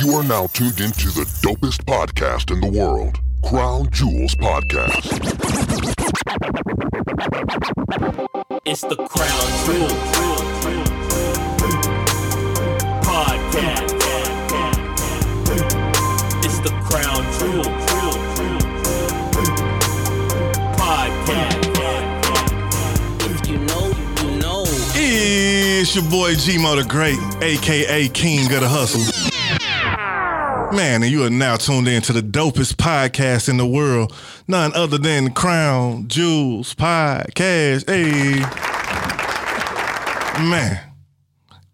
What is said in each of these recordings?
You are now tuned into the dopest podcast in the world, Krown Jewels Podcast. It's the Krown Jewel Podcast. It's the Krown Jewel Podcast. It's your boy G-Mo the Great, aka King of the Hustle. Man, and you are now tuned in to the dopest podcast in the world, none other than Krown Jewels Podcast. Hey, man,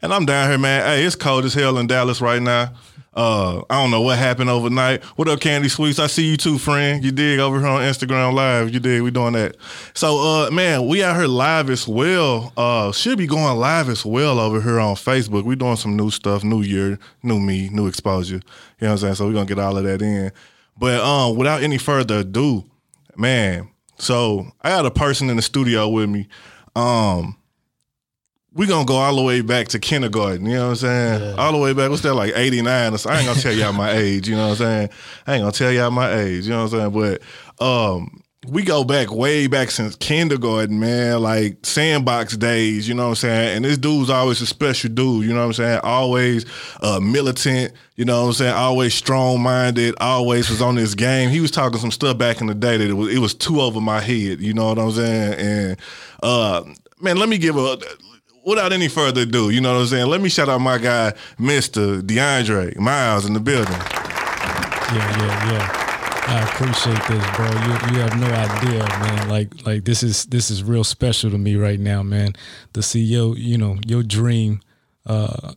and I'm down here, man. Hey, it's cold as hell in Dallas right now. Uh, I don't know what happened overnight. What up, Candy Sweets? I see you too, friend. You dig over here on Instagram Live. You dig? We doing that. So, uh, man, we out here live as well. Uh, should be going live as well over here on Facebook. We doing some new stuff, new year, new me, new exposure. You know what I'm saying? So we're gonna get all of that in. But um, without any further ado, man. So I got a person in the studio with me. Um, we gonna go all the way back to kindergarten. You know what I'm saying? All the way back. What's that like 89 or so? I ain't gonna tell y'all my age. You know what I'm saying? I ain't gonna tell y'all my age. You know what I'm saying? But um, we go back way back since kindergarten, man. Like sandbox days. You know what I'm saying? And this dude's always a special dude. You know what I'm saying? Always uh, militant. You know what I'm saying? Always strong minded. Always was on this game. He was talking some stuff back in the day that it was it was too over my head. You know what I'm saying? And uh, man, let me give a without any further ado, you know what I'm saying? Let me shout out my guy, Mr. D'Andre Miles in the building. Yeah, yeah, yeah. I appreciate this, bro. You you have no idea, man. Like like this is this is real special to me right now, man. To see your you know your dream uh,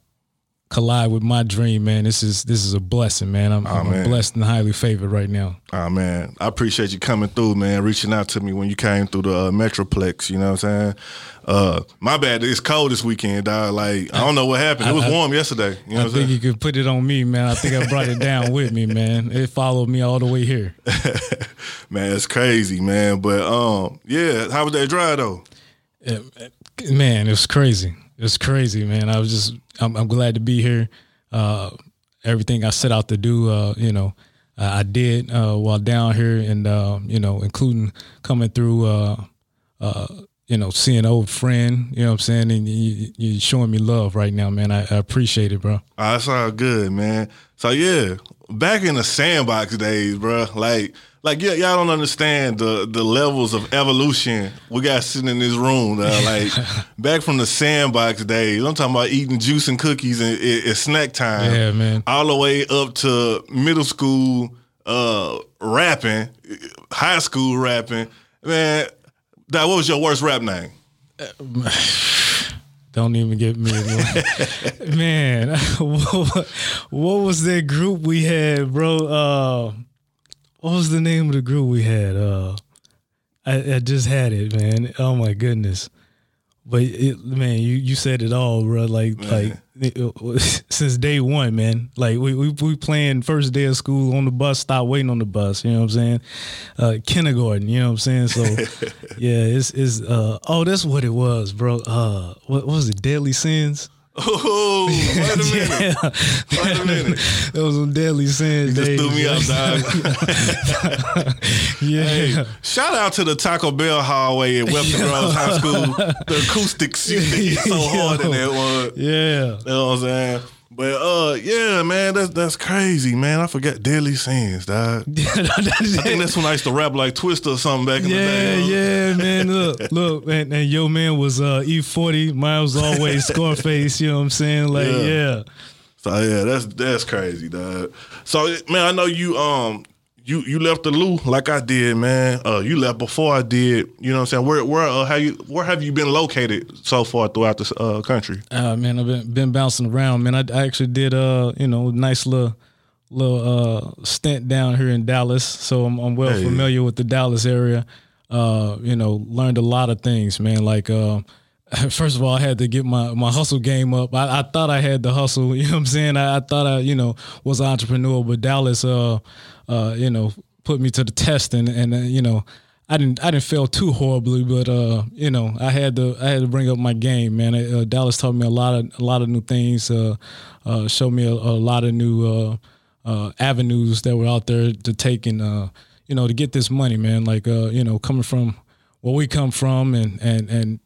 collide with my dream, man. This is this is a blessing, man. I'm, I'm man. blessed and highly favored right now. Oh man, I appreciate you coming through, man. Reaching out to me when you came through the uh, Metroplex. You know what I'm saying? Uh, my bad. It's cold this weekend, dog. Like I don't know what happened. It was I- warm yesterday. You know I what think saying? you could put it on me, man. I think I brought it down with me, man. It followed me all the way here. man, it's crazy, man. But um, yeah. How was that drive though? man, it was crazy. It was crazy, man. I was just, I'm, I'm glad to be here. Uh, everything I set out to do, uh, you know, I did uh, while down here, and uh, you know, including coming through, uh, uh, you know, seeing old friend. You know what I'm saying? And you, you're showing me love right now, man. I, I appreciate it, bro. Oh, that's all good, man. So yeah, back in the sandbox days, bro. Like, like yeah, y'all don't understand the the levels of evolution we got sitting in this room. dawg. Like back from the sandbox days, I'm talking about eating juice and cookies and it, it's snack time. Yeah, man. All the way up to middle school, uh, rapping, high school rapping. Man, that what was your worst rap name? Don't even get me, man. what, what was that group we had, bro? Uh, what was the name of the group we had? Uh, I, I just had it, man. Oh my goodness! But it, man, you you said it all, bro. Like like it- since day one, man. Like we we we playing first day of school on the bus, stop waiting on the bus. You know what I'm saying? Uh, kindergarten. You know what I'm saying? So yeah, it's it's uh oh that's what it was, bro. Uh, what, what was it? Deadly sins. Oh, wait a minute. Yeah, Wait a minute. that was some deadly sins. Just threw me off, dog. Yeah. Hey, shout out to the Taco Bell hallway at Webster Groves High School. The acoustics used to hit so hard in that one. Yeah. You know what I'm saying? But uh, yeah, man, that's that's crazy, man. I forgot Deadly Sins, dog. I think that's when I used to rap like Twista or something back in the day. huh? yeah, man. Look, look, man, and your man was uh E40. Mine was always Scarface, you know what I'm saying? Like, Yeah. yeah. So yeah, that's that's crazy, dog. So man, I know you um you you left the Lou like I did, man. Uh, you left before I did. You know what I'm saying? Where where uh, how you where have you been located so far throughout the uh, country? Uh, man, I've been, been bouncing around, man. I, I actually did uh, you know, nice little little uh stint down here in Dallas. So I'm I'm well Hey. familiar with the Dallas area. Uh, you know, learned a lot of things, man. Like uh First of all, I had to get my, my hustle game up. I, I thought I had the hustle, you know what I'm saying? I, I thought I, you know, was an entrepreneur, but Dallas, uh, uh, you know, put me to the test and, and uh, you know, I didn't I didn't fail too horribly, but uh, you know, I had to I had to bring up my game, man. Uh, Dallas taught me a lot of a lot of new things. Uh, uh, showed me a, a lot of new uh, uh, avenues that were out there to take and uh, you know to get this money, man. Like uh, you know, coming from where we come from and and and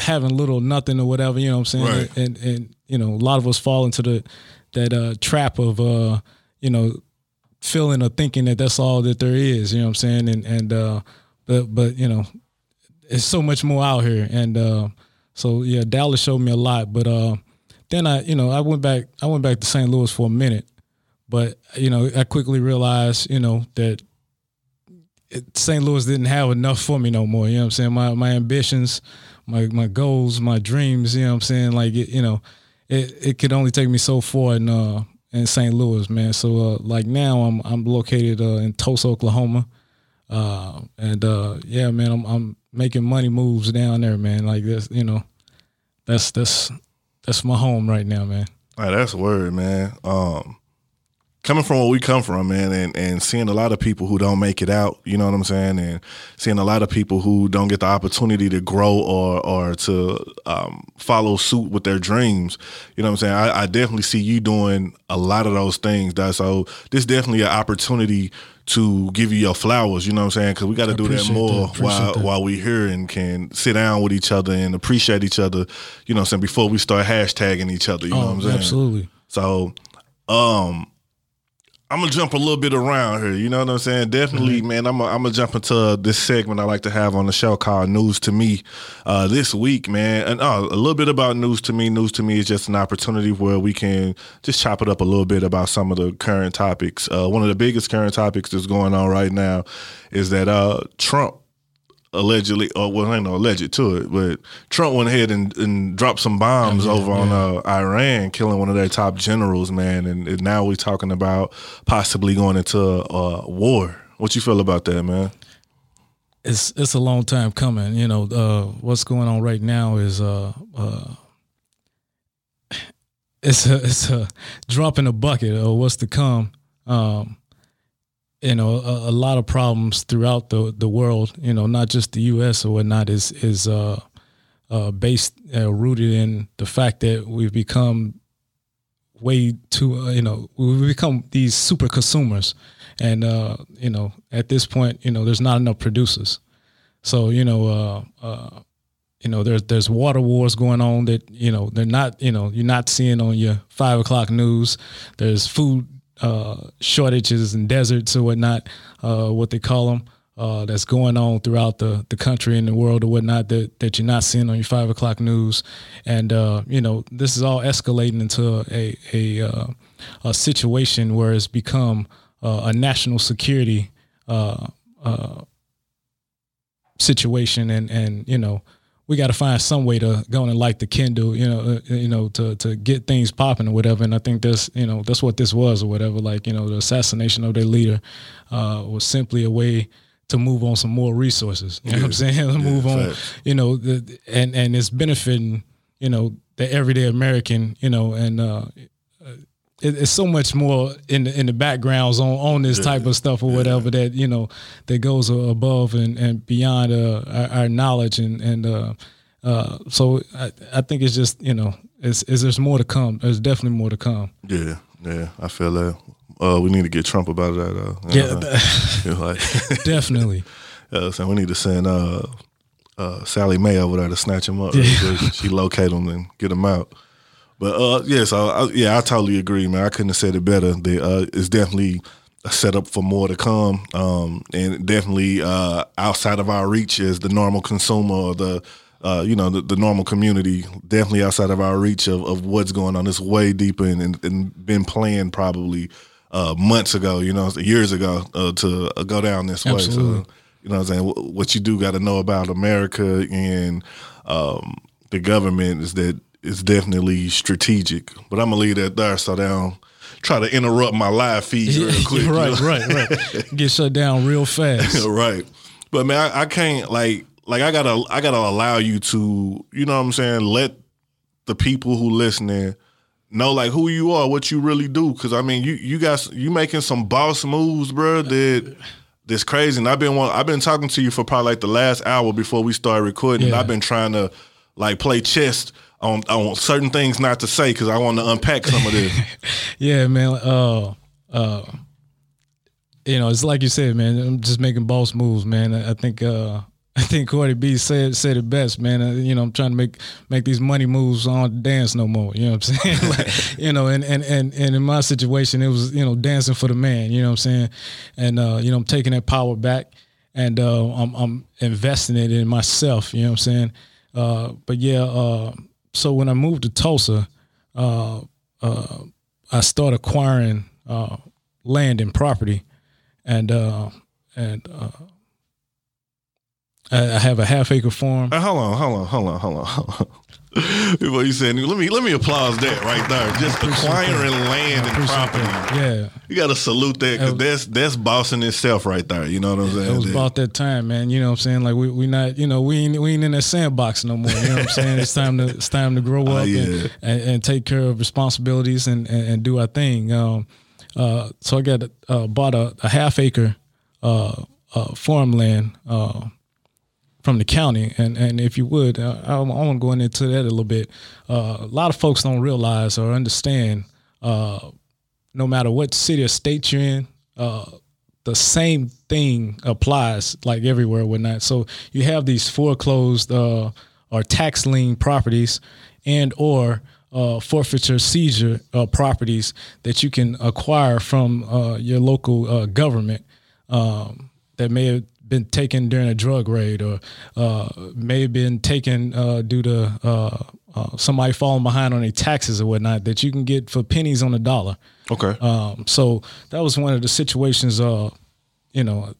having little nothing or whatever, you know what I'm saying? Right. And and you know, a lot of us fall into the that uh, trap of uh, you know feeling or thinking that that's all that there is. You know what I'm saying? And and uh, but but you know, it's so much more out here. And uh, so yeah, Dallas showed me a lot. But uh, then I you know I went back I went back to St. Louis for a minute. But you know I quickly realized you know that St. Louis didn't have enough for me no more. You know what I'm saying? My my ambitions, my my goals, my dreams. You know what I'm saying? Like it, you know, it it could only take me so far in uh in St. Louis, man. So uh, like now I'm I'm located uh, in Tulsa, Oklahoma, uh, and uh, yeah, man, I'm I'm making money moves down there, man. Like this, you know, that's that's that's my home right now, man. Right, that's word, man. Um, coming from where we come from, man, and, and seeing a lot of people who don't make it out, you know what I'm saying, and seeing a lot of people who don't get the opportunity to grow or or to um, follow suit with their dreams, you know what I'm saying. I, I definitely see you doing a lot of those things. That so this definitely an opportunity to give you your flowers. You know what I'm saying? Because we got to do that more that, while that. while we here and can sit down with each other and appreciate each other. You know what I'm saying? Before we start hashtagging each other. You know what I'm saying? Oh, absolutely. So, um, I'm gonna jump a little bit around here. You know what I'm saying? Definitely, man. I'm gonna I'm gonna jump into this segment I like to have on the show called News to Me. Uh, this week, man, and uh, a little bit about News to Me. News to Me is just an opportunity where we can just chop it up a little bit about some of the current topics. Uh, one of the biggest current topics that's going on right now is that uh, Trump allegedly, or well, ain't no alleged to it, but Trump went ahead and, and dropped some bombs over on uh, Iran, killing one of their top generals, man. And, and now we're talking about possibly going into uh, war. What you feel about that, man? it's it's a long time coming. You know, uh, what's going on right now is uh, uh, it's a it's a drop in a bucket of what's to come. Um, you know, a, a lot of problems throughout the the world. You know, not just the U.S. or whatnot is is uh, uh, based uh, rooted in the fact that we've become way too uh, you know we've become these super consumers and uh you know at this point you know there's not enough producers so you know uh uh you know there's there's water wars going on that you know they're not you know you're not seeing on your five o'clock news there's food uh shortages and deserts or whatnot uh what they call them uh, that's going on throughout the, the country and the world or whatnot that, that you're not seeing on your five o'clock news. And, uh, you know, this is all escalating into a, a, uh, a situation where it's become uh, a national security uh, uh, situation. And, and, you know, we got to find some way to go and light the kindle, you know, uh, you know, to to get things popping or whatever. And I think that's, you know, that's what this was or whatever. Like, you know, the assassination of their leader uh, was simply a way to move on some more resources. You know what I'm saying? move on, facts. you know, the, and and it's benefiting, you know, the everyday American, you know, and uh, it, it's so much more in the in the backgrounds on on this type of stuff or whatever that you know that goes above and and beyond uh, our, our knowledge and and uh, uh, so I, I think it's just you know it's, it's there's more to come. There's definitely more to come. Yeah, yeah, I feel that. Uh, we need to get Trump about that. Uh, Yeah, know, like, definitely. uh, so we need to send uh, uh, Sallie Mae over there to snatch him up. quick. she locate him and get him out. But uh, yeah, so I, yeah, I totally agree, man. I couldn't have said it better. The, uh, it's definitely a setup for more to come, um, and definitely uh, outside of our reach as the normal consumer or the uh, you know the, the normal community. Definitely outside of our reach of, of what's going on. It's way deeper and, and, and been planned probably uh, months ago. You know, years ago uh, to uh, go down this way. So you know what I'm saying? What you do got to know about America and um, the government is that it's definitely strategic. But I'm to leave that there so they don't try to interrupt my live feed real quick. you right, know? right, right. Get shut down real fast. right. But man, I, I can't like like I gotta I gotta allow you to, you know what I'm saying, let the people who listening know like who you are, what you really do. Cause I mean you you got you making some boss moves, bro, that this crazy. And I've been want, I've been talking to you for probably like the last hour before we started recording. And Yeah. I've been trying to like play chess on on certain things not to say because I want to unpack some of this. Yeah, man. Uh, uh, you know, it's like you said, man. I'm just making boss moves, man. I I think, uh, I think Cardi B said said it best, man. Uh, you know, I'm trying to make make these money moves on dance no more. You know what I'm saying? like, you know, and, and and and in my situation, it was you know dancing for the man. You know what I'm saying? And uh, you know, I'm taking that power back, and uh, I'm I'm investing it in myself. You know what I'm saying? Uh, but yeah, uh, so when I moved to Tulsa, uh, uh, I started acquiring uh, land and property, and uh, and uh, I, I have a half acre farm. Uh, hold on, hold on, hold on, hold on, hold on. Before you said, let me let me applause that right there. Just acquiring land and property. that. Yeah, You got to salute that because Uh, that's that's bossing itself right there. You know what I'm saying? it was about that time, man. You know what I'm saying? Like we we not, you know, we ain't we ain't in that sandbox no more. You know what I'm saying? It's time to it's time to grow up Oh, yeah. and, and, and take care of responsibilities and, and, and do our thing. Um, uh, so I got uh, bought a, a half acre uh, uh, farmland uh, from the county, and and if you would, uh, I, I want to go into that a little bit. Uh, a lot of folks don't realize or understand. Uh, no matter what city or state you're in, uh, the same thing applies like everywhere whatnot. So you have these foreclosed uh, or tax lien properties and or uh, forfeiture seizure uh, properties that you can acquire from uh, your local uh, government um, that may have been taken during a drug raid or uh, may have been taken uh, due to uh, uh, somebody falling behind on their taxes or whatnot that you can get for pennies on the dollar. okay. Um, so that was one of the situations, uh, you know,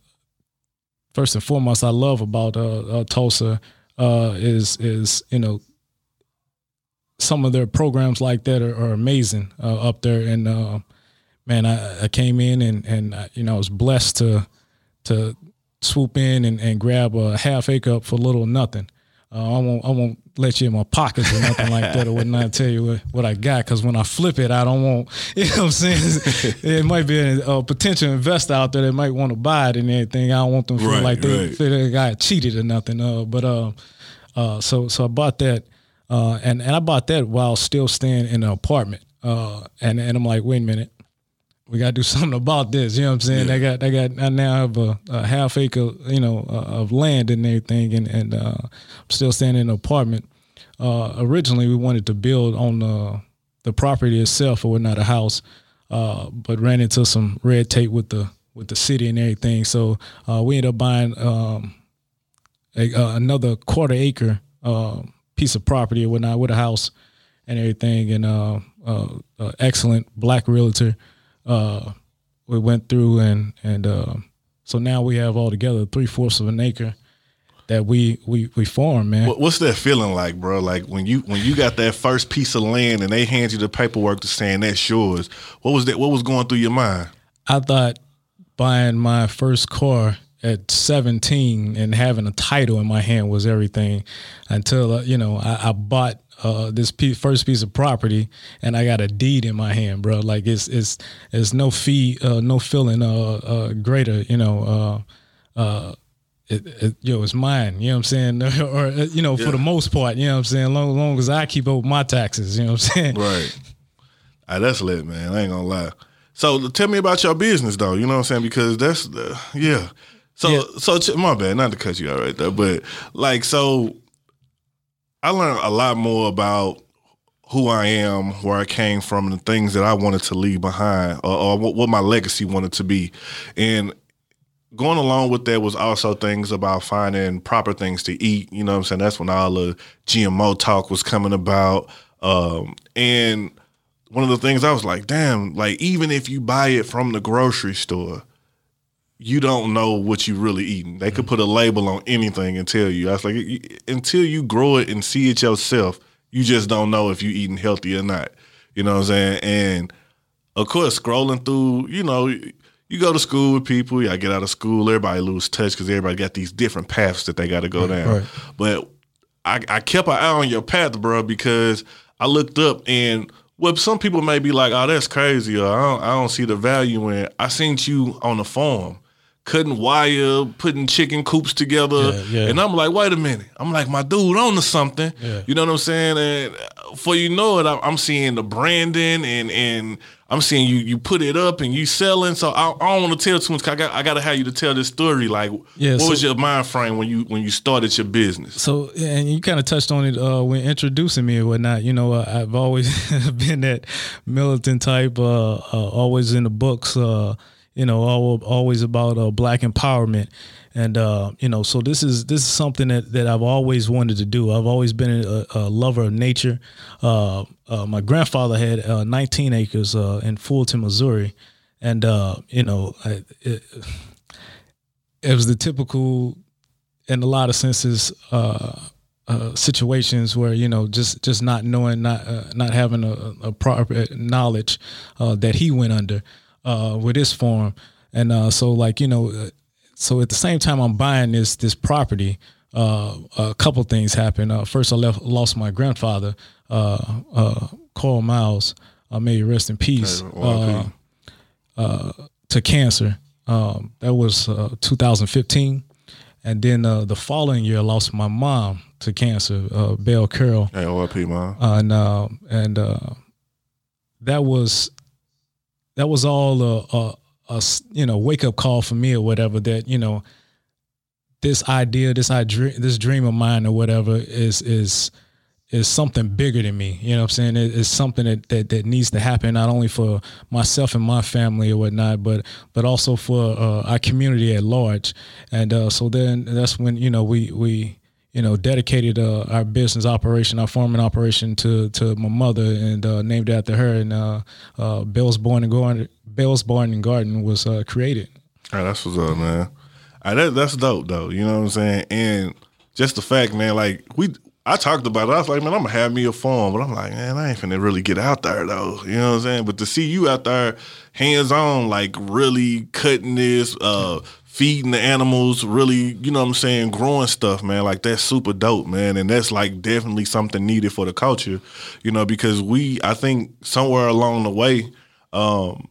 first and foremost, I love about uh, uh, Tulsa uh, is is you know some of their programs like that are, are amazing uh, up there. And man, I, I came in and and you know I was blessed to to swoop in and, and grab a half acre up for little nothing. Uh, I won't I won't let you in my pockets or nothing like that or whatnot. Tell you what, what I got because when I flip it, I don't want. You know what I'm saying? it might be a, a potential investor out there that might want to buy it and everything. I don't want them to feel like they right. feel they got cheated or nothing. Uh, but uh, uh, so so I bought that, uh, and and I bought that while still staying in an apartment. Uh, and and I'm like, wait a minute, we got to do something about this. You know what I'm saying? I got I got I now have a, a half acre, you know, uh, of land and everything, and and uh, I'm still staying in an apartment. Uh, originally, we wanted to build on the the property itself or whatnot, a house, uh, but ran into some red tape with the with the city and everything. So uh, we ended up buying um, a, uh, another quarter acre uh, piece of property or whatnot with a house and everything, and uh, uh, uh, excellent black realtor. Uh, we went through and and uh, so now we have all together three fourths of an acre that we we we farm, man. What's that feeling like, bro? Like when you when you got that first piece of land and they hand you the paperwork to saying that's yours. What was that? What was going through your mind? I thought buying my first car at 17 and having a title in my hand was everything until uh, you know I, I bought uh, this piece, first piece of property and I got a deed in my hand, bro. Like it's it's it's no fee, uh, no feeling uh, uh, greater, you know. Uh, uh, it, it, yo, it's mine. You know what I'm saying? or uh, you know, for the most part, you know what I'm saying. Long, long as I keep up with my taxes, you know what I'm saying. Right. Ah, that's lit, man. I ain't gonna lie. So tell me about your business, though. You know what I'm saying? Because that's the yeah. So Yeah. so my bad, not to cut you out right there, but like so, I learned a lot more about who I am, where I came from, the things that I wanted to leave behind, or, or what, what my legacy wanted to be, and going along with that was also things about finding proper things to eat. You know what I'm saying? That's when all the GMO talk was coming about. Um, and one of the things I was like, damn, like even if you buy it from the grocery store, you don't know what you really eating. They could mm-hmm. put a label on anything and tell you. I was like, until you grow it and see it yourself, you just don't know if you eating healthy or not. You know what I'm saying? And of course, scrolling through, you know, you go to school with people, y'all get out of school, everybody lose touch because everybody got these different paths that they got to go down. right. But I, I kept an eye on your path, bro, because I looked up and what some people may be like, oh, that's crazy, or I don't, I don't see the value in. it. I seen you on the farm cutting wire, putting chicken coops together. Yeah, yeah. And I'm like, wait a minute. I'm like, my dude on to something. Yeah. You know what I'm saying? And uh, for you know it, I- I'm seeing the branding and and I'm seeing you you put it up and you selling. So I, I don't want to tell too much. I got I got to have you to tell this story. Like, Yeah, what so- was your mind frame when you when you started your business? So, and you kind of touched on it uh, when introducing me and whatnot. You know, uh, I've always been that militant type, uh, uh, always in the books. You know, al- always about uh, black empowerment, and uh, you know, so this is this is something that, that I've always wanted to do. I've always been a, a lover of nature. Uh, uh, my grandfather had uh, 19 acres uh, in Fulton, Missouri, and you know, I, it, it was the typical in a lot of senses uh, situations where you know just just not knowing not uh, not having a, a proper knowledge uh, that he went under uh, with this farm and uh, so like you know uh, so at the same time I'm buying this this property uh, a couple things happened uh, first I left lost my grandfather uh, uh, Carl Miles uh, may he rest in peace Okay. uh, to cancer. Um, that was uh, 2015, and then uh, the following year, I lost my mom to cancer, uh, Belle Carroll, Hey, ORP, man. and uh, and uh, that was that was all a a you know wake up call for me or whatever. That you know this idea, this I this dream of mine or whatever is is is something bigger than me. You know what I'm saying? It- it's something that, that that needs to happen not only for myself and my family or whatnot, but but also for uh, our community at large. And uh, so then that's when you know we we you know dedicated uh, our business operation, our farming operation to to my mother and uh, named after her. And uh, uh, Belle's Barn and Garden, Belle's Barn and Garden was uh, created. Hey, that's what's up, man. Hey, that, that's dope, though. You know what I'm saying? And just the fact, man, like we, I talked about it. I was like, man, I'm gonna have me a farm, but I'm like, man, I ain't finna really get out there though. You know what I'm saying? But to see you out there, hands on, like really cutting this, uh, feeding the animals, really, you know what I'm saying, growing stuff, man. Like that's super dope, man. And that's like definitely something needed for the culture, you know, because we, I think somewhere along the way, um,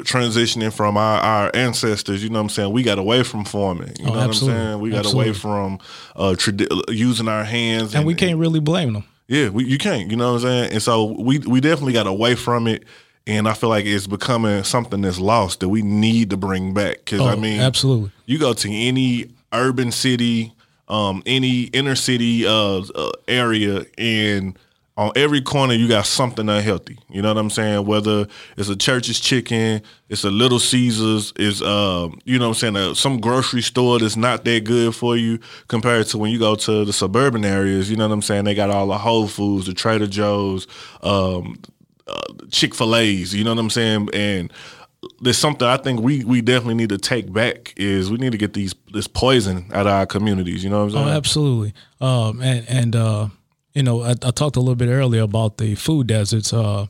transitioning from our, our ancestors, you know what I'm saying? We got away from farming. You know what I'm saying? We got Absolutely. away from uh, tradi- using our hands. And we can't really blame them. Yeah, we, you can't. You know what I'm saying? And so we we definitely got away from it. And I feel like it's becoming something that's lost that we need to bring back. Because I Oh, mean, absolutely. you go to any urban city, um, any inner city uh, uh, area, and on every corner you got something unhealthy. You know what I'm saying? Whether it's a church's chicken, it's a Little Caesars, it's um, you know what I'm saying, uh, some grocery store that's not that good for you compared to when you go to the suburban areas. You know what I'm saying? They got all the Whole Foods, the Trader Joe's, um, uh, Chick Fil A's. You know what I'm saying? And there's something I think we we definitely need to take back is we need to get these this poison out of our communities. You know what I'm saying? Oh, absolutely. Um, and and uh, you know, I, I talked a little bit earlier about the food deserts. Uh,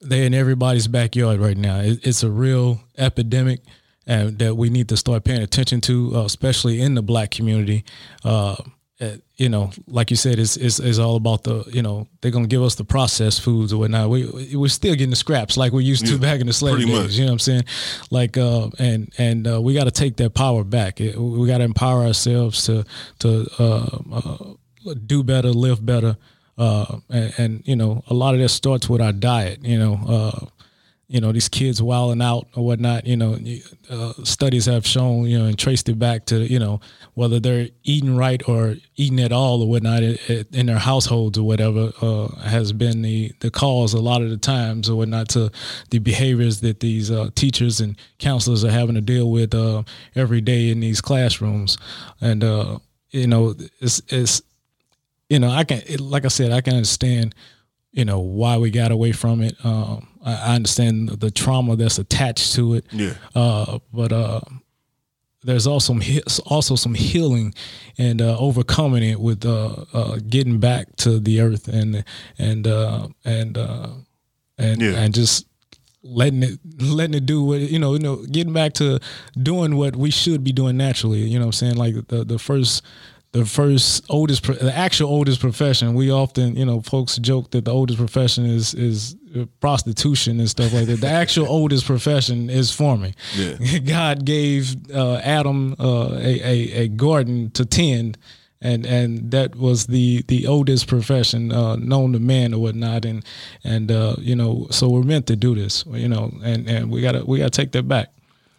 they're in everybody's backyard right now. It, it's a real epidemic, and that we need to start paying attention to, uh, especially in the Black community. Uh, uh, you know, like you said, it's, it's it's all about the you know they're gonna give us the processed foods or whatnot. We we're still getting the scraps like we used to back in the slave days. much. You know what I'm saying? Like, uh, and and uh, we got to take that power back. It, we got to empower ourselves to to uh, uh, do better, live better, uh, and, and you know, a lot of that starts with our diet. You know, uh, you know, these kids wilding out or whatnot. You know, uh, studies have shown, you know, and traced it back to you know whether they're eating right or eating at all or whatnot i- i- in their households or whatever uh, has been the the cause a lot of the times or whatnot to the behaviors that these uh, teachers and counselors are having to deal with uh, every day in these classrooms, and uh, you know, it's it's you know, I can it, like I said, I can understand you know why we got away from it. Um, I, I understand the trauma that's attached to it. Yeah. Uh, but uh, there's also some he- also some healing and uh, overcoming it with uh, uh, getting back to the earth and and uh, and uh, and Yeah. and just letting it letting it do what you know you know getting back to doing what we should be doing naturally. You know what I'm saying like the the first the first oldest, the actual oldest profession. We often, you know, folks joke that the oldest profession is is uh, prostitution and stuff like that. The actual oldest profession is farming. Yeah. God gave uh, Adam uh, a, a a garden to tend. And, and that was the, the oldest profession uh, known to man or whatnot, and and uh, you know so we're meant to do this, you know, and, and we gotta we gotta take that back.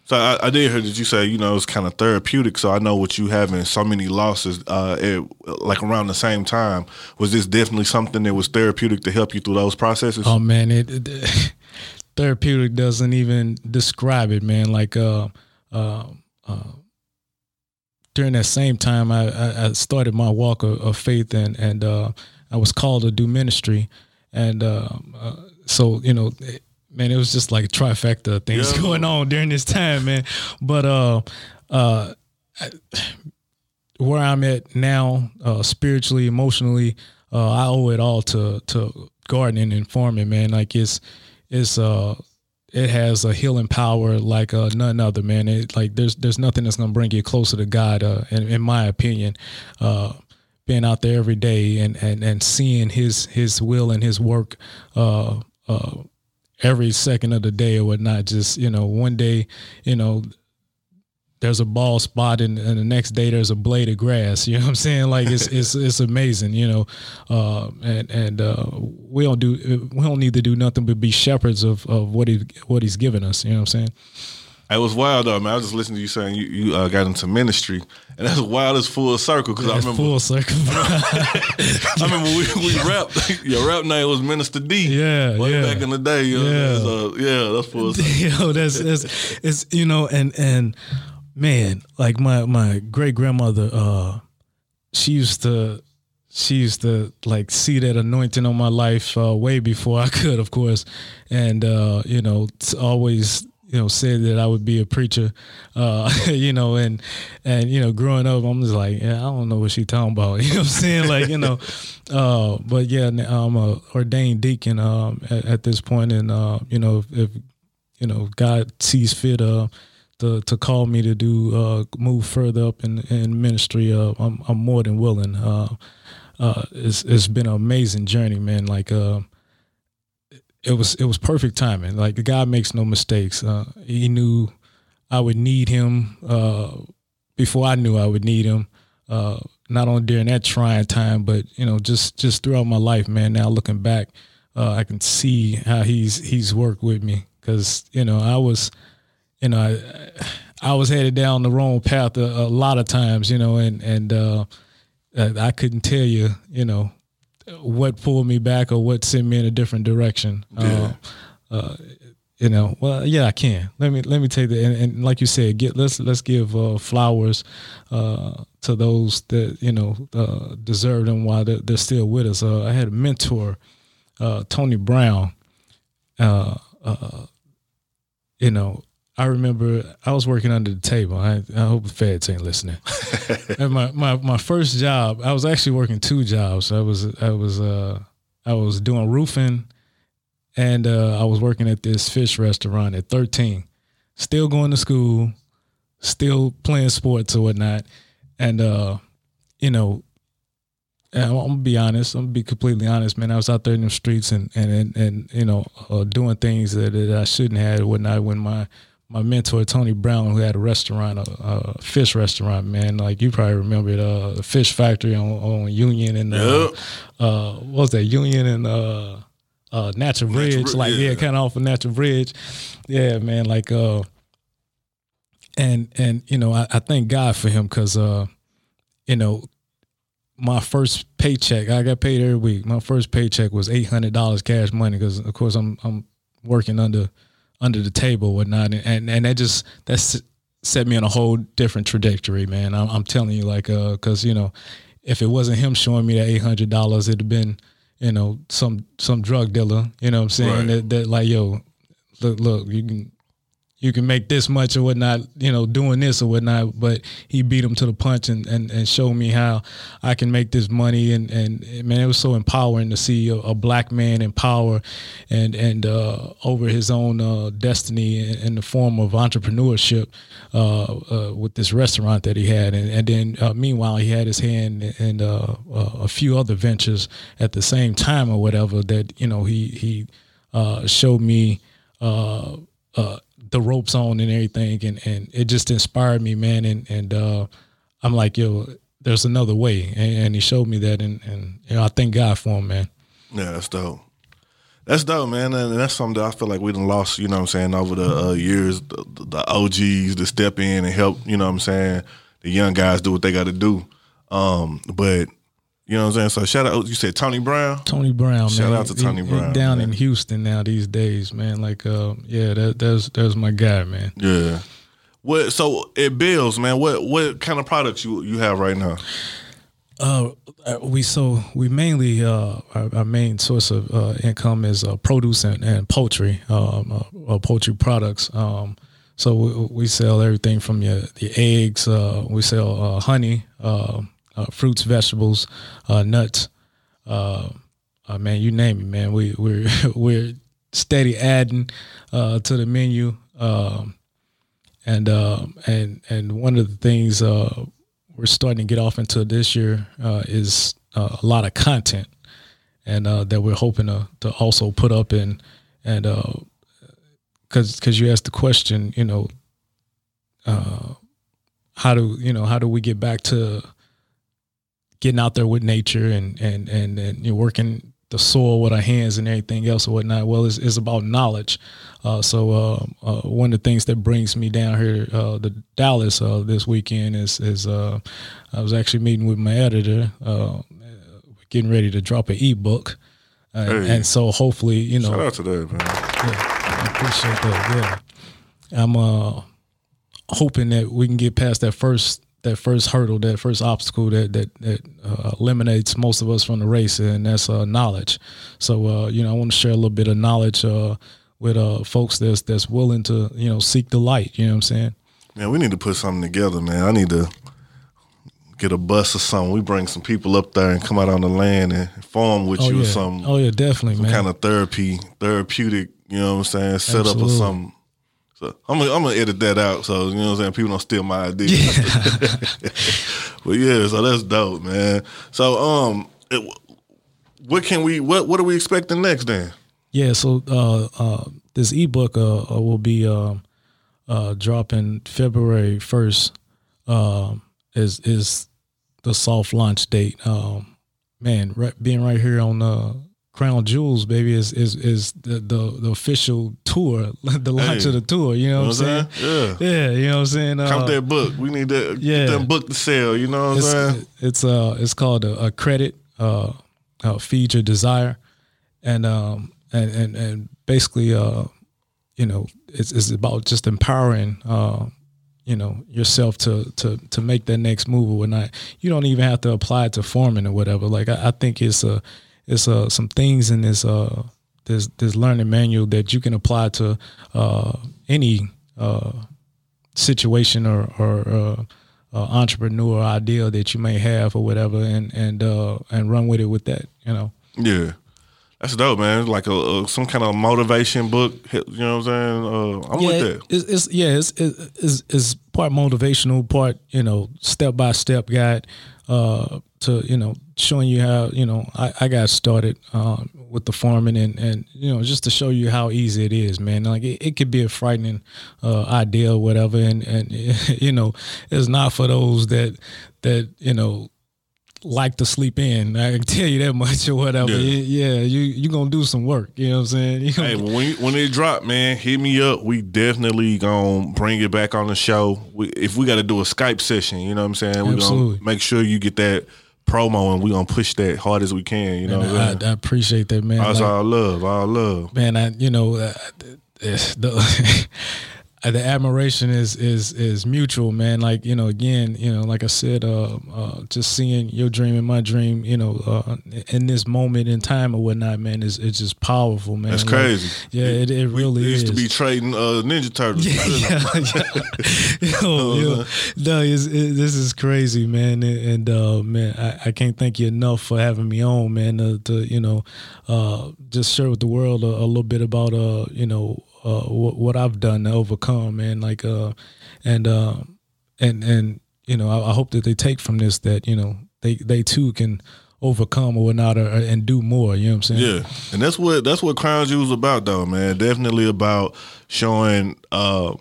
So I, I did hear that you say you know it's kind of therapeutic. So I know what you having so many losses, uh, it, like around the same time. Was this definitely something that was therapeutic to help you through those processes? Oh man, it, it therapeutic doesn't even describe it, man. Like uh, uh, uh, during that same time, I, I, I started my walk of, of faith, and and uh, I was called to do ministry, and uh, so you know. It, Man, it was just like a trifecta of things Yeah. going on during this time, man. But uh, uh, where I'm at now, uh, spiritually, emotionally, uh, I owe it all to to gardening and farming, man. Like it's it's uh it has a healing power like uh, none other, man. It, like there's there's nothing that's gonna bring you closer to God, uh, in, in my opinion. Uh, being out there every day and and and seeing His His will and His work, uh, uh, every second of the day or whatnot. Just you know, one day, you know, there's a ball spot and, and the next day there's a blade of grass. You know what I'm saying? Like it's it's it's amazing, you know. Uh, and and uh, we don't do we don't need to do nothing but be shepherds of, of what he what he's given us. You know what I'm saying? It was wild though, man. I was just listening to you saying you, you uh, got into ministry, and that's wild as full circle because I remember full circle. I remember we, we rapped. Your rap name was Minister D. Yeah, way yeah. back in the day. You know, Yeah. so, yeah, that's full circle. Yo, that's that's it's you know, and and man, like my my great grandmother, uh, she used to she used to like see that anointing on my life uh, way before I could, of course, and uh, you know, it's always you know said that I would be a preacher, uh, you know, and and you know, growing up, I'm just like, yeah, I don't know what she talking about, you know I'm saying, like you know, uh, but yeah, I'm a ordained deacon um, at, at this point, and uh, you know, if, if you know God sees fit uh to to call me to do uh move further up in in ministry uh I'm I'm more than willing uh it's it's been an amazing journey man like it was it was perfect timing. Like God makes no mistakes. Uh he knew I would need him uh before I knew I would need him. Uh not only during that trying time but you know just just throughout my life man now looking back uh, I can see how he's he's worked with me. Because you know I was you know I, I was headed down the wrong path a, a lot of times you know and and uh, I couldn't tell you you know what pulled me back or what sent me in a different direction. Uh, uh, you know well yeah I can. Let me let me take that and, and like you said get let's let's give uh, flowers uh, to those that you know uh, deserve them while they're, they're still with us. Uh, I had a mentor uh, Tony Brown, uh, uh, you know, I remember I was working under the table. I, I hope the feds ain't listening. and my, my my first job, I was actually working two jobs. I was I was uh I was doing roofing, and uh, I was working at this fish restaurant at 13. Still going to school, still playing sports or whatnot, and uh, you know, I'm, I'm gonna be honest. I'm gonna be completely honest, man. I was out there in the streets and and and, and you know uh, doing things that, that I shouldn't have. I when my my mentor Tony Brown, who had a restaurant, a, a fish restaurant, man. Like you probably remember it, uh, the Fish Factory on, on Union and uh, uh, what was that Union and uh, uh, Natural Bridge, Bri- like yeah, yeah. kind of off of Natural Bridge. Yeah, man. Like uh, and and you know I, I thank God for him because uh, you know my first paycheck, I got paid every week. My first paycheck was eight hundred dollars cash money because, of course, I'm I'm working under under the table, whatnot, and and, and that just that's set me on a whole different trajectory, man. I'm, I'm telling you, like, uh, because you know, if it wasn't him showing me that eight hundred dollars, it'd have been, you know, some some drug dealer. You know what I'm saying? Right. That, that like, yo, look, look, you can you can make this much or whatnot, you know, doing this or whatnot. But he beat him to the punch and, and, and showed me how I can make this money. And, and man, it was so empowering to see a, a black man in power and, and uh, over his own uh, destiny in, in the form of entrepreneurship uh, uh, with this restaurant that he had. And, and then uh, meanwhile, he had his hand in uh, a few other ventures at the same time or whatever that, you know, he, he showed me uh, the ropes on and everything, and, and it just inspired me, man. And and uh, I'm like, yo, there's another way, and, and he showed me that, and and you know, I thank God for him, man. Yeah, that's dope. That's dope, man, and that's something that I feel like we done lost. You know what I'm saying over the uh, years, the, the OGs to step in and help. You know what I'm saying the young guys do what they got to do. Um, but you know what I'm saying. So shout out. You said Tony Brown. Tony Brown, Shout man. out to Tony he Brown, down man. in Houston now these days, man. Like, uh, yeah, that, that's that's my guy, man. Yeah. What? So it builds, man. What what kind of products you you have right now? Uh, uh, we so we mainly uh, our, our main source of uh, income is uh, produce and, and poultry, um, uh, uh, poultry products. Um, so we, we sell everything from your the eggs. Uh, we sell uh, honey, uh, uh, fruits, vegetables, uh, nuts. Uh, uh, man, you name it, man. We we're we're steady adding uh, to the menu. Um, and uh, and and one of the things we're starting to get off into this year is a lot of content, and that we're hoping to to also put up in and because because you asked the question, you know, how do you know how do we get back to getting out there with nature and and and and you know, working the soil with our hands and everything else or whatnot. Well, it's, it's about knowledge. Uh, so uh, uh, one of the things that brings me down here uh, to Dallas uh, this weekend is is uh, I was actually meeting with my editor, uh, getting ready to drop an ebook, uh, Hey. and so hopefully you know Shout out to that, man. yeah, I appreciate that. Yeah, I'm uh hoping that we can get past that first that first hurdle, that first obstacle that that that uh, eliminates most of us from the race, and that's uh, knowledge. So uh, you know, I want to share a little bit of knowledge uh, with uh folks that's that's willing to you know seek the light. You know what I'm saying? Man, we need to put something together, man. I need to get a bus or something. We bring some people up there and come out on the land and farm with Oh you yeah, or something. oh yeah, definitely, man. kind of therapy, therapeutic, you know what I'm saying, set up or something. So I'm gonna, I'm gonna edit that out so you know what I'm saying people don't steal my idea. but yeah, so that's dope, man. So um it, what can we what what are we expecting next then? Yeah, so uh, uh, this ebook uh, uh, will be um, uh, dropping February first. Um, is is the soft launch date? Um, man, right, being right here on uh, Krown Jewels, baby, is is is the the, the official tour, the launch Hey, of the tour. You know You know what I'm saying? Yeah. Yeah, you know what I'm saying. Uh, Count that book. We need that yeah. get that book to sell, you know what I'm saying? it's uh it's called a, a credit uh, uh feed your desire and um and and, and basically uh you know it's it's about just empowering uh you know yourself to to to make that next move or whatnot you don't even have to apply it to farming or whatever like i, I think it's a it's uh some things in this uh this this learning manual that you can apply to uh any uh situation or or uh, uh, entrepreneur idea that you may have or whatever, and and uh, and run with it with that. You know. Yeah. That's dope, man. It's like a, a some kind of motivation book. You know what I'm saying? Uh, I'm yeah, with that. It's, it's yeah, it's, it's it's part motivational, part you know step by step guide uh, to you know showing you how you know I, I got started um, with the farming and and you know just to show you how easy it is, man. Like it, it could be a frightening uh, idea or whatever, and and you know it's not for those that that you know like to sleep in. I can tell you that much or whatever. Yeah. Yeah, you you gonna do some work. You know what I'm saying? You gonna- Hey, when when it drop, man, hit me up. We definitely gonna bring it back on the show. We, if we got to do a Skype session, you know what I'm saying? We gonna Absolutely. make sure you get that promo, and we gonna push that hard as we can. You know I'm I, appreciate that, man. That's Like, all love, all love. man, I you know, uh, it's the, the admiration is is is mutual, man. Like you know, again, you know, like I said, uh, uh, just seeing your dream and my dream, you know, uh, in this moment in time or whatnot, man, is it's just powerful, man. That's Like, crazy. yeah, it, it We really used is. to be trading uh, Ninja Turtles. yeah, yeah. yo, yo, no, it, this is crazy, man, and uh, man, I, I can't thank you enough for having me on, man. Uh, to you know, uh, just share with the world a, a little bit about uh, you know, uh, what, what I've done to overcome, man. Like, uh, and uh, and and you know, I, I hope that they take from this that you know they they too can overcome or whatnot or, and do more. You know what I'm saying? Yeah, and that's what that's what Krown Jewels about, though, man. Definitely about showing um,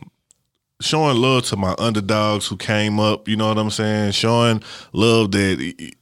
showing love to my underdogs who came up. You know what I'm saying? Showing love that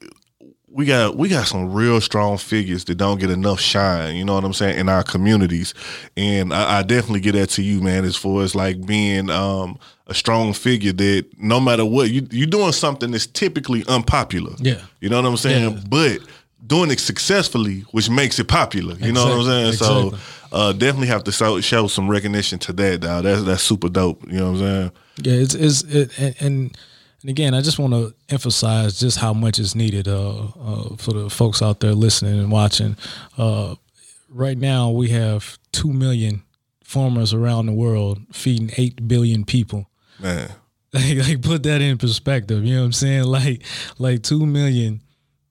we got we got some real strong figures that don't get enough shine. You know what I'm saying in our communities, and I, I definitely get that to you, man. As far as like being um, a strong figure that no matter what you you're doing something that's typically unpopular. Yeah. you know what I'm saying, Yeah. but doing it successfully, which makes it popular. You know what I'm saying? Exactly, So uh, definitely have to show, show some recognition to that, Though. That's that's super dope. You know what I'm saying? Yeah, it's it's it, and, and and again, I just want to emphasize just how much is needed uh, uh, for the folks out there listening and watching. Uh, right now, we have two million farmers around the world feeding eight billion people. Man, Like, like put that in perspective. You know what I'm saying? Like like two million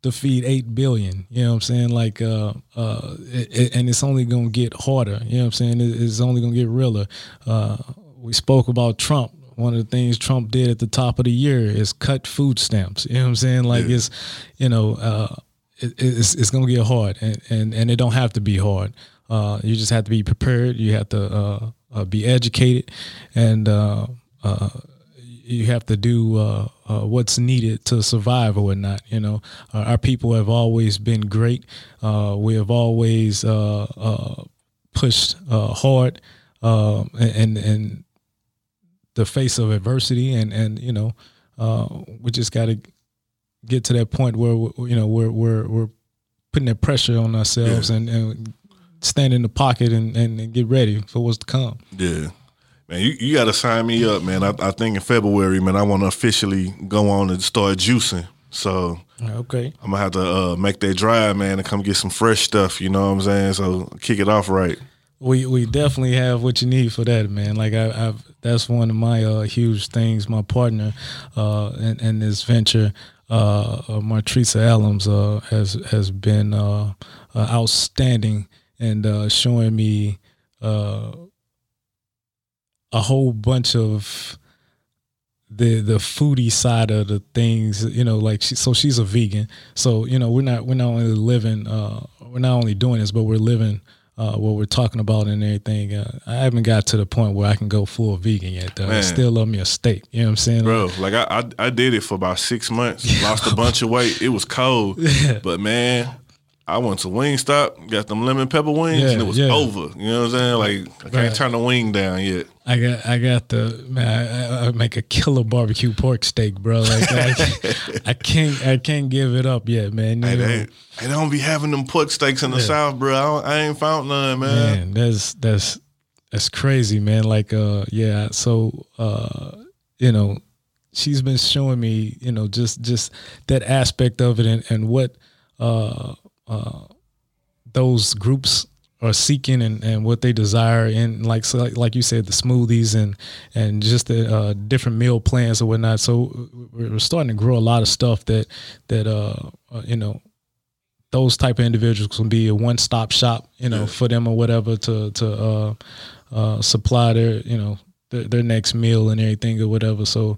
to feed eight billion. You know what I'm saying? Like uh uh it, it- and it's only gonna get harder. You know what I'm saying? It- it's only gonna get realer. Uh we spoke about Trump. One of the things Trump did at the top of the year is cut food stamps. You know what I'm saying? Like it's you know, uh it, it's it's gonna get hard and, and, and it don't have to be hard. Uh you just have to be prepared, you have to uh, uh be educated and uh uh you have to do uh, uh, what's needed to survive or whatnot. You know, our people have always been great. Uh, we have always uh, uh, pushed uh, hard, and and the face of adversity, and and you know, uh, we just got to get to that point where you know we're we're we're putting that pressure on ourselves and, and stand in the pocket and, and, and get ready for what's to come. yeah. Man, you, you got to sign me up, man. I, I think in February, man, I want to officially go on and start juicing. So Okay. I'm gonna have to uh, make that drive, man, and come get some fresh stuff. You know what I'm saying? So kick it off right. We we definitely have what you need for that, man. Like I, I've that's one of my uh, huge things. My partner uh, in, in this venture, uh, uh, uh, has has been uh, uh, outstanding and uh, showing me uh, a whole bunch of the the foodie side of the things you know like she, so she's a vegan so you know we're not we're not only living we're not only doing this but we're living uh what we're talking about and everything uh, i haven't got to the point where i can go full vegan yet though. i still love me a steak you know what i'm saying Bro, like I, I I did it for about six months, lost a bunch of weight. It was cold, but man, I went to Wingstop, got them lemon pepper wings, and it was yeah. over. You know what I'm saying? Like I can't Right. turn the wing down yet. I got, I got the man. I, I make a killer barbecue pork steak, bro. Like I, I can't, I can't give it up yet, man. Hey, know? they, they don't be having them pork steaks in the south, bro. I, don't, I ain't found none, man. man that's that's that's crazy man like uh yeah so uh you know she's been showing me you know just just that aspect of it and, and what uh uh those groups are seeking and, and what they desire and like so like, you said the smoothies and and just the uh, different meal plans or whatnot so we're starting to grow a lot of stuff that that uh, uh you know those type of individuals can be a one stop shop, you know, for them or whatever to to uh, uh, supply their you know their, their next meal and everything or whatever. So,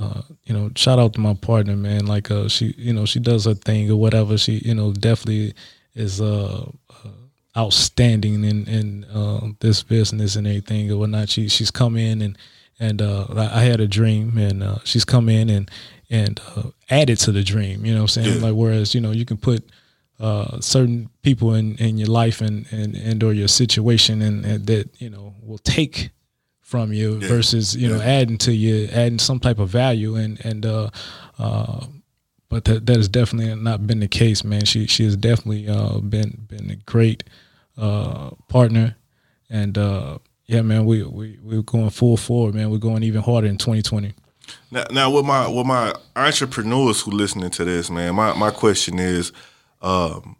uh, you know, shout out to my partner, man. Like, uh, she you know she does her thing or whatever. She you know definitely is uh, uh outstanding in in uh, this business and everything or whatnot. She she's come in and and uh, I I had a dream and uh, she's come in and and uh, added to the dream. You know what I'm saying? Yeah. Like whereas you know you can put uh, certain people in, in your life and, and and or your situation and, and that you know will take from you versus you know adding to you adding some type of value and and uh, uh, but that that has definitely not been the case, man. She she has definitely uh, been been a great uh, partner, and uh, yeah, man, we we we're going full forward, man. We're going even harder in 2020. Now, now with my with my entrepreneurs who listening to this, man, my, my question is, um,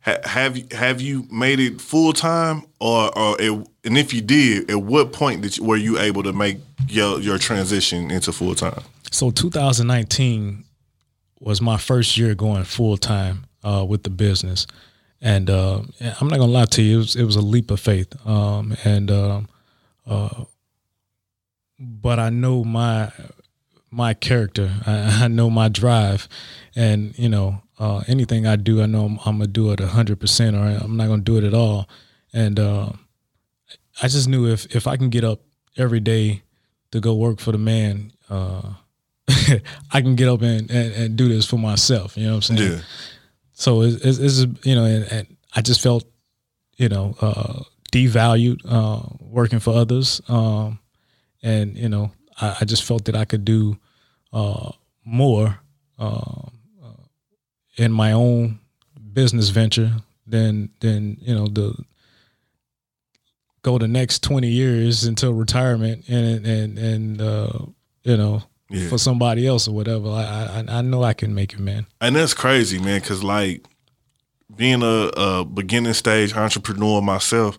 ha, have have you made it full time, or or it, and if you did, at what point did you, were you able to make your your transition into full time? So 2019 was my first year going full time uh, with the business, and uh, I'm not gonna lie to you, it was, it was a leap of faith. Um, and um, uh, but I know my my character, I, I know my drive, and you know uh, anything I do, I know I'm, I'm gonna do it hundred percent, or I'm not gonna do it at all. And uh, I just knew if if I can get up every day to go work for the man. Uh, I can get up and, and, and, do this for myself. You know what I'm saying? Yeah. So it's, it's, it's you know, and, and, I just felt, you know, uh, devalued uh, working for others, um, and you know, I, I, just felt that I could do uh, more um, in my own business venture than than you know the go the next 20 years until retirement and and and uh, you know yeah. for somebody else or whatever. I, I I know I can make it, man. And that's crazy, man. Because like being a, a beginning stage entrepreneur myself,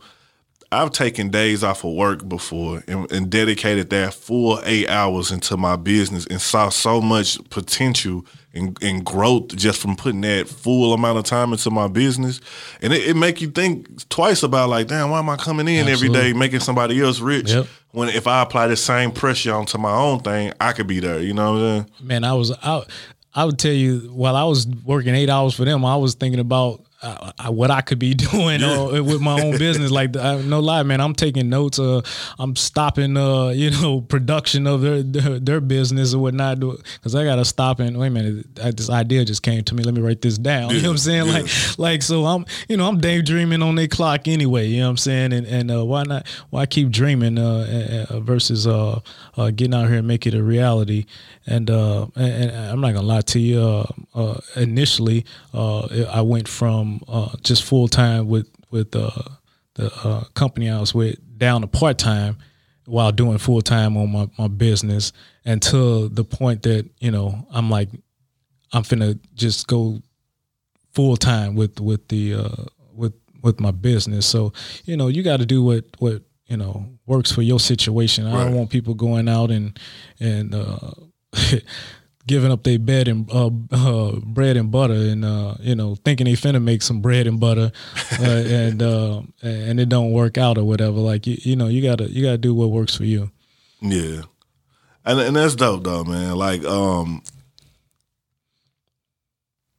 I've taken days off of work before and, and, dedicated that full eight hours into my business and saw so much potential and, and growth just from putting that full amount of time into my business. And it, it make you think twice about like, damn, why am I coming in Absolutely. every day making somebody else rich? Yep. When if I apply the same pressure onto my own thing, I could be there. You know what I'm saying? Man, I was out. I would tell you while I was working eight hours for them, I was thinking about uh, what I could be doing uh, with my own business. Like, uh, no lie, man, I'm taking notes. Uh, I'm stopping, uh, you know, production of their their, their business or whatnot, because I gotta stop and wait a minute. this idea just came to me. Let me write this down. Yeah. You know what I'm saying? Yeah. Like, like so I'm, you know, I'm daydreaming on their clock anyway. You know what I'm saying? And and uh, why not? Why keep dreaming versus getting out here and make it a reality? And and, and, I'm not gonna lie to you. initially, I went from uh, just full time with with uh, the uh, company I was with down to part time while doing full time on my, my business until the point that you know I'm like I'm finna just go full time with with the uh, with with my business. So you know you got to do what what you know works for your situation. I don't want people going out and and uh, giving up their bed and uh, uh, bread and butter, and uh, you know, thinking they finna make some bread and butter, uh, and uh, and it don't work out or whatever. Like you, you know, you gotta you gotta do what works for you. Yeah, and and that's dope though, man. Like, um,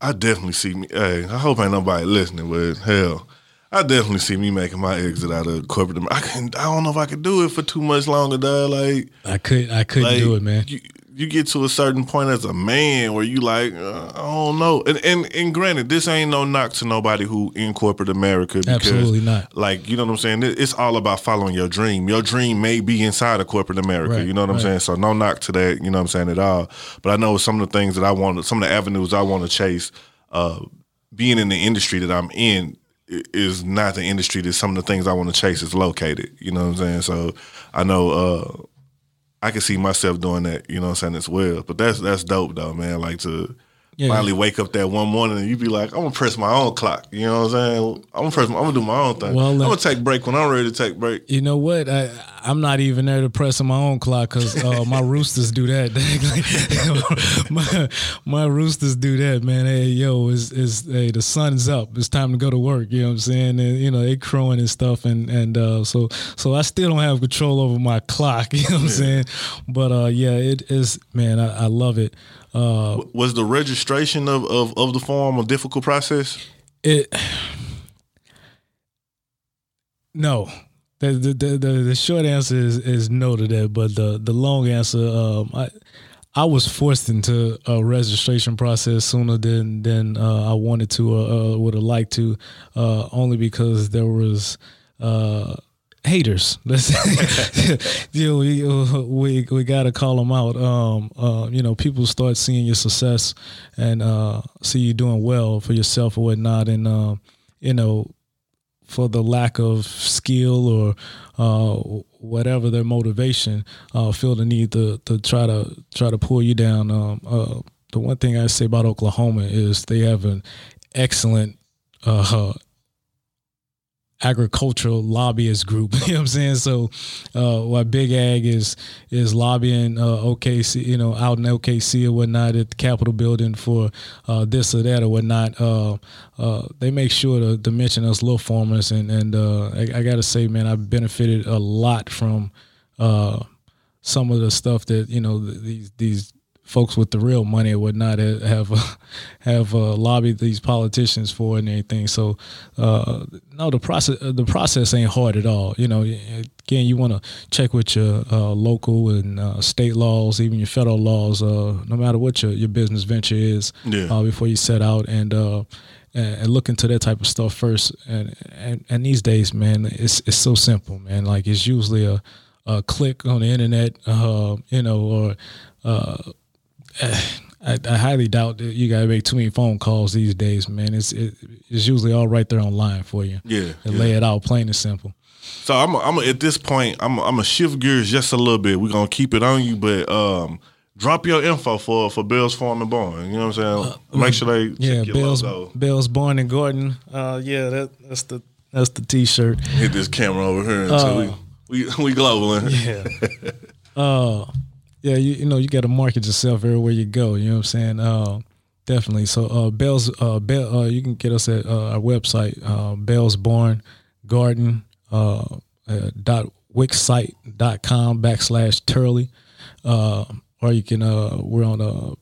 I definitely see me. Hey, I hope ain't nobody listening, but hell. I definitely see me making my exit out of corporate. I can. I don't know if I could do it for too much longer, dog. Like I could. I couldn't like, do it, man. You, you get to a certain point as a man where you like, uh, I don't know. And, and and granted, this ain't no knock to nobody who in corporate America. Because, Absolutely not. Like you know what I'm saying. It's all about following your dream. Your dream may be inside of corporate America. Right, you know what I'm saying. So no knock to that. You know what I'm saying at all. But I know some of the things that I want, some of the avenues I want to chase. Uh, being in the industry that I'm in is not the industry that some of the things I want to chase is located. You know what I'm saying? So I know uh, I can see myself doing that, you know what I'm saying, as well. But that's that's dope though, man. Like to yeah. finally wake up that one morning and you be like, I'm gonna press my own clock. You know what I'm saying? I'm gonna press my, I'm gonna do my own thing. Well, I'm gonna take break when I'm ready to take break. You know what? I, am not even there to press on my own clock because uh, my roosters do that. my, my roosters do that, man. Hey, yo, is is hey, the sun's up. It's time to go to work. You know what I'm saying? And you know they crowing and stuff, and and uh, so so I still don't have control over my clock. You know what I'm saying? But uh, yeah, it is, man. I, I love it. Uh, was the registration of, of, of the farm a difficult process? It no. The, the the, the, short answer is, is no to that, but the the long answer, um, I I was forced into a registration process sooner than than uh, I wanted to or uh, would have liked to, uh, only because there was uh, haters. Let's know, we, we we gotta call them out. Um, uh, you know, people start seeing your success and uh, see you doing well for yourself or whatnot, and uh, you know, for the lack of skill or uh, whatever their motivation, uh, feel the need to to try to try to pull you down. Um, uh, the one thing I say about Oklahoma is they have an excellent uh, agricultural lobbyist group. you know what I'm saying? So, uh, what Big Ag is is lobbying uh, OKC, you know, out in OKC or whatnot at the Capitol building for uh, this or that or whatnot. Uh, uh, they make sure to, to mention us little farmers, and and uh, I, I got to say, man, I've benefited a lot from uh, some of the stuff that you know th- these these folks with the real money and whatnot have uh, have uh, lobbied these politicians for and everything. So uh, no, the process the process ain't hard at all. You know, again, you want to check with your uh, local and uh, state laws, even your federal laws, uh, no matter what your, your business venture is, Yeah. uh, before you set out and. Uh, and and look into that type of stuff first, and and, and these days, man, it's it's so simple, man. Like it's usually a, a click on the internet, uh, you know, or uh, I, I highly doubt that you gotta make too many phone calls these days, man. It's it, it's usually all right there online for you. Yeah, and yeah. lay it out plain and simple. So I'm I'm at this point I'm I'm gonna shift gears just a little bit. We're gonna keep it on you, but um, drop your info for for Bill's Farm and Barn. You know what I'm saying? Make sure they Uh, Yeah, check your Belle's logo. Belle's Barn and Garden. Uh, yeah, that that's the that's the T-shirt. Hit this camera over here until we we we global. Uh, Yeah. uh yeah, you, you know, you got to market yourself everywhere you go. You know what I'm saying? Uh, definitely. So, uh, Belle's, uh, Belle, uh, you can get us at uh, our website, uh, Belle's Barn Garden, uh, uh, dot wixsite.com backslash Turley. Uh, or you can, uh, we're on, uh,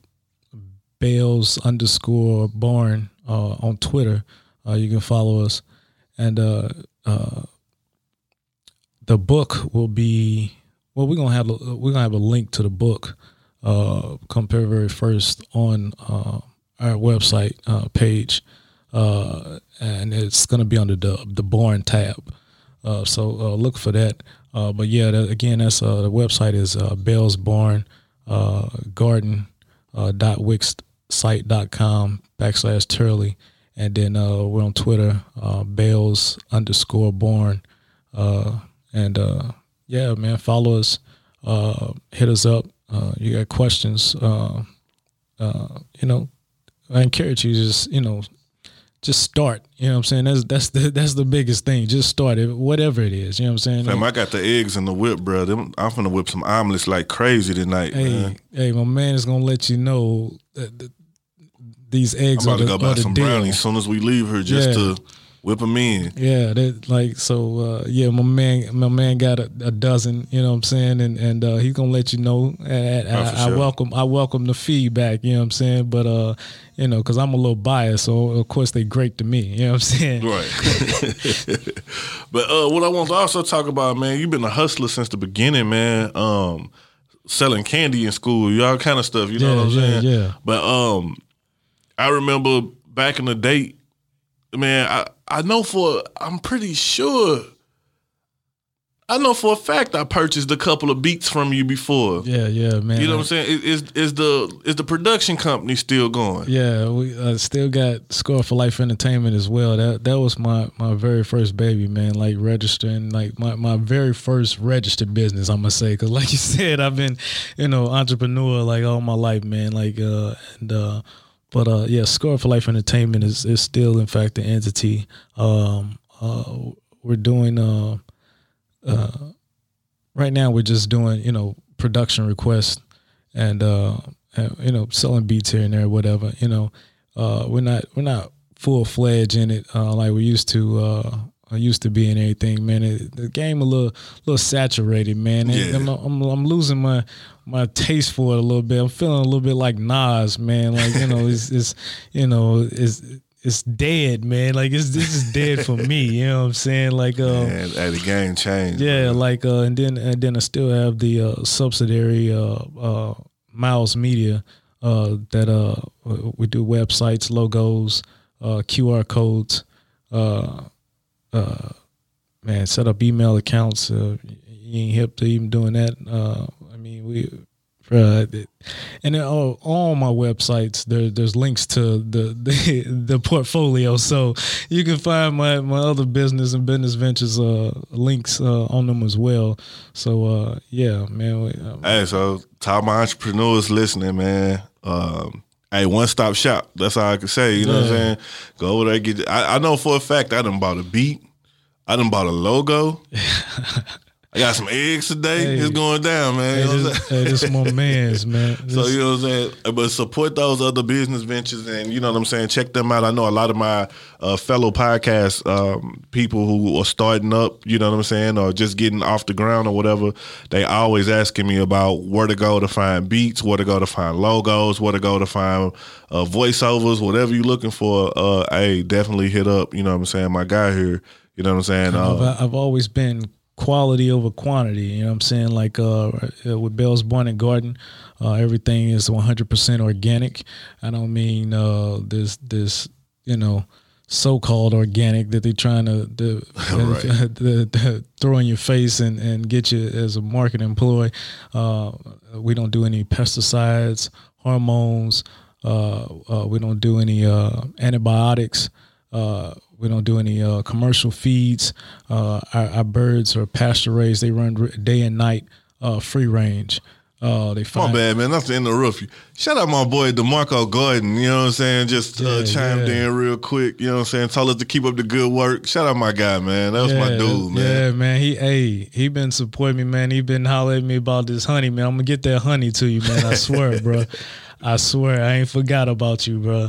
Bales underscore Born, uh, on Twitter. Uh, you can follow us. And, uh, uh, the book will be well we're gonna have a, we're gonna have a link to the book uh February first on uh our website uh page uh and it's gonna be under the the born tab. Uh so uh look for that. Uh but yeah that, again that's uh the website is uh Belle's Barn uh garden uh dot wix site dot com backslash Turley. And then uh we're on Twitter uh Belle's underscore born uh and uh, yeah, man, follow us, uh, hit us up. Uh, you got questions, uh, uh, you know, I encourage you to just, you know, just start. You know what I'm saying? That's that's the that's the biggest thing. Just start it, whatever it is. You know what I'm saying? Fam, I got the eggs in the whip, brother. I'm gonna whip some omelets like crazy tonight, hey, man. hey, my man is gonna let you know that, that these eggs I'm are about to the, go buy some deal. brownies as soon as we leave here just Yeah. to whip them in. Yeah, that like so. Uh, yeah, my man, my man got a, a dozen. You know what I'm saying, and and uh, he's gonna let you know. And I, Oh, for I welcome, I welcome the feedback. You know what I'm saying, but uh, you know, because I'm a little biased, so of course they great to me. You know what I'm saying? Right. but uh, what I want to also talk about, man, you've been a hustler since the beginning, man. Um, selling candy in school, y'all kind of stuff. You know Yeah, what I'm yeah, saying? yeah. But um, I remember back in the day, man. I I know for I'm pretty sure. I know for a fact I purchased a couple of beats from you before. Yeah, yeah, man. You know what I'm saying? Is is the is the production company still going? Yeah, we uh, still got Score for Life Entertainment as well. That that was my my very first baby, man. Like registering, like my, my very first registered business. I'm gonna say, cause like you said, I've been, you know, entrepreneur like all my life, man. Like uh and uh, but uh yeah, Score for Life Entertainment is is still in fact the entity. Um, uh, we're doing uh uh right now we're just doing you know production requests and uh and, you know selling beats here and there whatever you know uh we're not we're not full fledged in it uh like we used to uh I used to be in everything, man. It, the game a little, little saturated, man. Yeah. I'm, I'm, I'm losing my, my taste for it a little bit. I'm feeling a little bit like Nas, man. Like you know, it's, it's, you know, it's, it's dead, man. Like it's, this is dead for me. You know what I'm saying? Like, uh, And hey, the game changed. yeah, like uh, and then and then I still have the uh, subsidiary uh, uh, Miles Media uh, that uh, we do websites, logos, uh, QR codes. Uh, uh, man, set up email accounts. Uh, you ain't hip to even doing that. We Uh, and then, oh, all my websites there, there's links to the, the the portfolio, so you can find my, my other business and business ventures uh, links uh, on them as well. So uh, yeah, man. we, uh, Hey, so to all my entrepreneurs listening, man. Um, hey, one stop shop. That's all I can say. You know what I'm saying? Go over there, get. I, I know for a fact I done bought a beat. I done bought a logo. I got some eggs today. Hey. It's going down, man. Hey, You know what I'm this, saying? hey, this my man's man. So you know what I'm saying, but support those other business ventures, and you know what I'm saying. Check them out. I know a lot of my uh, fellow podcast um, people who are starting up. You know what I'm saying, or just getting off the ground or whatever. They always asking me about where to go to find beats, where to go to find logos, where to go to find uh, voiceovers, whatever you're looking for. Uh, hey, definitely hit up. You know what I'm saying, my guy here. You know what I'm saying. I've, Uh, I've always been quality over quantity. You know what I'm saying? Like uh, uh, with Belle's Barn and Garden, uh, everything is 100% organic. I don't mean uh, this this you know so-called organic that they're trying to, to, Right. to- to throw in your face and, and get you as a market employee. Uh, we don't do any pesticides, hormones. Uh, uh, we don't do any uh, antibiotics. We don't do any uh, commercial feeds. Uh, our, our birds are pasture raised. They run day and night, uh, free range. Uh, they My bad, man. Not to interrupt you. Shout out my boy DeMarco Gordon. You know what I'm saying? Just uh, Yeah, chimed yeah. in real quick. You know what I'm saying? Told us to keep up the good work. Shout out my guy, man. That was my dude, man. Yeah, man. He, hey, he been supporting me, man. He been hollering at me about this honey, man. I'm gonna get that honey to you, man. I swear, bro. I swear, I ain't forgot about you, bro.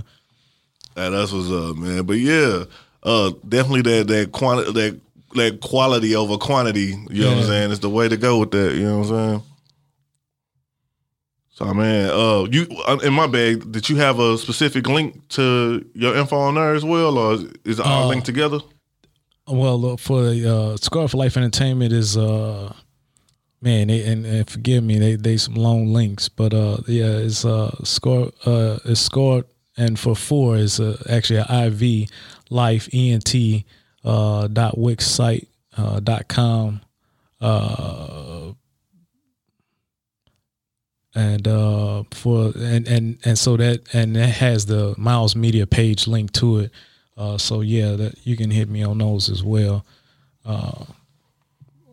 Hey, that's what's up, man. But yeah, uh, definitely that that quantity that that quality over quantity. You know what I'm saying? It's the way to go with that. You know what I'm saying? So man, uh, you uh, in my bag, did you have a specific link to your info on there as well, or is- is it all Uh, linked together? Well, look, for the uh, Scar for Life Entertainment is uh, man, they, and, and forgive me, they they some long links, but uh, yeah, it's uh, Scar uh, it's Scar, and for four is uh, actually an IV Life ENT uh, dot wix site uh, dot com. Uh, and uh for and and and so that and that has the miles media page link to it uh so yeah that you can hit me on those as well uh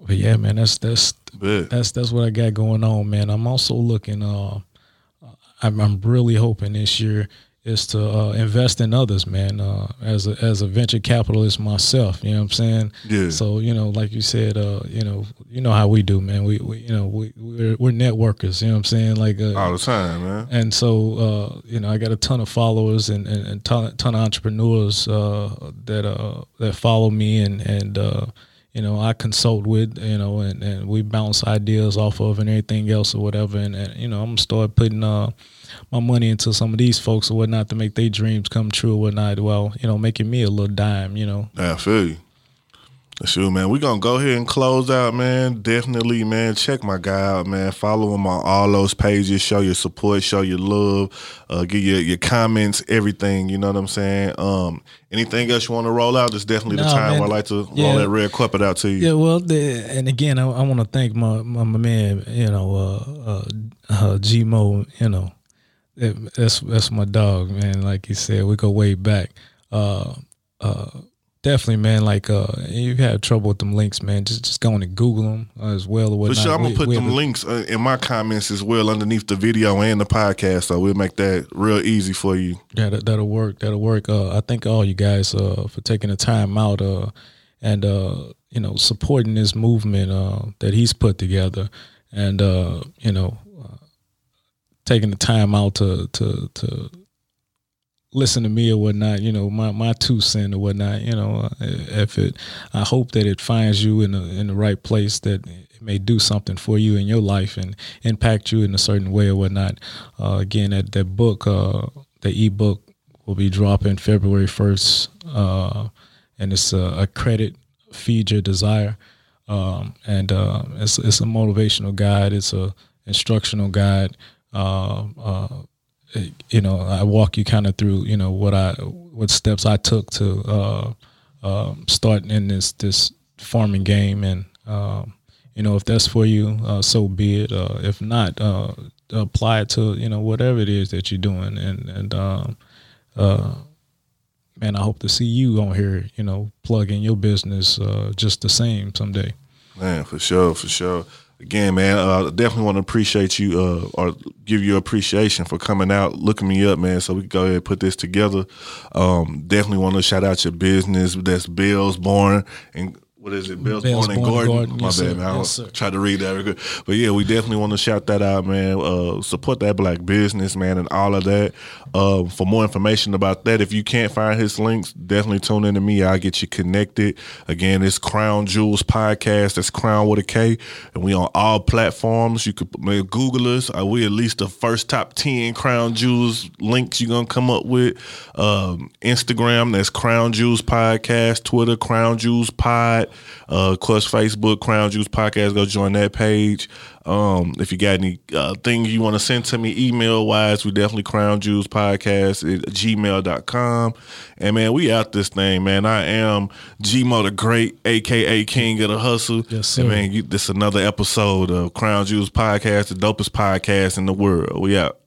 but yeah man that's that's Bet. that's that's what i got going on man i'm also looking uh i'm, I'm really hoping this year is to uh, invest in others man uh as a as a venture capitalist myself you know what i'm saying Yeah. so you know like you said uh you know you know how we do man we, we you know we we're, we're networkers you know what i'm saying like uh, all the time, man. and so uh, you know I got a ton of followers and and, and ton, ton of entrepreneurs uh, that uh, that follow me and and uh, you know I consult with you know and, and we bounce ideas off of and everything else or whatever. And, and you know I'm gonna start putting uh, my money into some of these folks or whatnot to make their dreams come true or whatnot. Well you know making me a little dime you know. Yeah, I feel you. Sure, man. We're gonna go ahead and close out, man. Definitely, man. Check my guy out, man. Follow him on all those pages. Show your support, show your love, uh, give your your comments, everything. You know what I'm saying? Um, anything else you want to roll out? It's definitely the time man. where I like to Yeah. roll that red carpet out to you. Yeah, well, the, and again, I, I want to thank my, my my man, you know, uh, uh, uh, G Mo, you know, that's that's my dog, man. Like you said, we go way back. Uh, uh, definitely, man. Like, uh, you have trouble with them links, man. Just just go on and Google them uh, as well or For whatnot. sure, I'm gonna We- put them links uh, in my comments as well underneath the video and the podcast, so we'll make that real easy for you. Yeah, that, that'll work. That'll work. Uh, I thank all you guys uh, for taking the time out uh, and uh, you know supporting this movement uh, that he's put together, and uh, you know uh, taking the time out to to to listen to me or whatnot. You know my my two cent or whatnot. You know uh, if it, I hope that it finds you in the in the right place that. It may do something for you in your life and impact you in a certain way or whatnot. Uh, again, that that book, uh, the ebook will be dropping February 1st. Uh, and it's a, a credit feed your desire. Um, and uh, it's, it's a motivational guide. It's a instructional guide. Uh, uh, you know, I walk you kind of through, you know, what I, what steps I took to, uh, um, start in this, this farming game. And, um, you know, if that's for you, uh, so be it. Uh, if not, uh, apply it to you know whatever it is that you're doing, and and um, uh, man, I hope to see you on here, you know, plugging your business uh, just the same someday. Man, for sure, for sure. Again, man, uh, definitely want to appreciate you uh, or give you appreciation for coming out, looking me up, man. So we can go ahead and put this together. Um, definitely want to shout out your business. That's Bills Born and what is it? Bills, Bills Born Born Gordon. Gordon. My Yes, bad, man. I Yes, try to read that. real. But yeah, we definitely want to shout that out, man. Uh, support that black business, man, and all of that. Uh, for more information about that, if you can't find his links, definitely tune in to me. I'll get you connected. Again, it's Krown Jewels Podcast. That's Krown with a K. And we on all platforms. You could man, Google us. Uh, we at least the first top 10 Krown Jewels links you're going to come up with. Um, Instagram, that's Krown Jewels Podcast. Twitter, Krown Jewels Pod. Uh, of course, Facebook, Krown Jewels Podcast. Go join that page. Um, if you got any uh, things you want to send to me email wise, we definitely Krown Jewels Podcast at gmail.com. And man, we out this thing, man. I am Gmo the Great, aka King of the Hustle. Yes, sir. And man, you, this another episode of Krown Jewels Podcast, the dopest podcast in the world. We out.